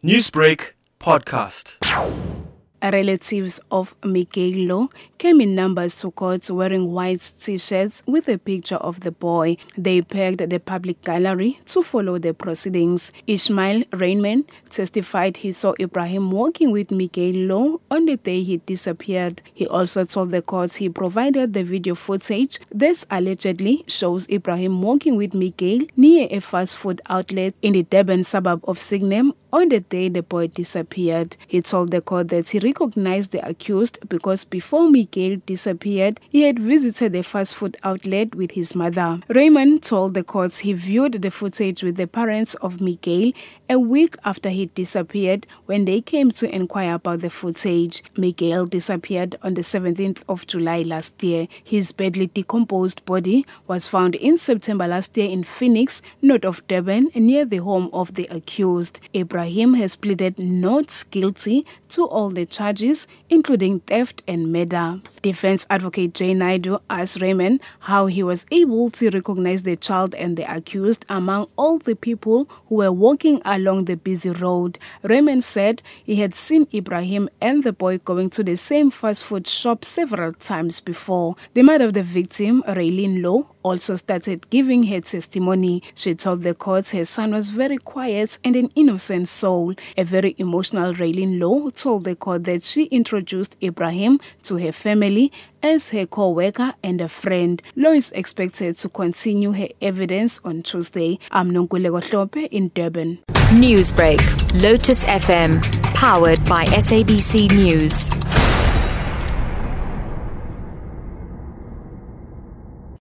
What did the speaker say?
Newsbreak podcast. Relatives of Miguel Louw came in numbers to court wearing white t-shirts with a picture of the boy. They pegged the public gallery to follow the proceedings. Ishmael Rainman testified he saw Ebrahim walking with Miguel Louw on the day he disappeared. He also told the court he provided the video footage that allegedly shows Ebrahim walking with Miguel near a fast food outlet in the Durban suburb of Sydenham on the day the boy disappeared. He told the court that he recognized the accused because before Miguel disappeared, he had visited a fast food outlet with his mother. Raymond told the courts he viewed the footage with the parents of Miguel a week after he disappeared when they came to inquire about the footage. Miguel disappeared on the 17th of July last year. His badly decomposed body was found in September last year in Phoenix, north of Durban, near the home of the accused. Ebrahim has pleaded not guilty to all the charges, including theft and murder. Defense advocate Jay Naidu asked Raymond how he was able to recognize the child and the accused among all the people who were walking along the busy road. Raymond said he had seen Ebrahim and the boy going to the same fast food shop several times before. The mother of the victim, Raylene Louw, also started giving her testimony. She told the court her son was very quiet and an innocent soul. A very emotional Raylene Louw told the court that she introduced Ebrahim to her family as her co-worker and a friend. Louw is expected to continue her evidence on Tuesday. I'm Nonkululeko Hlophe in Durban. Newsbreak, Lotus FM, powered by SABC News.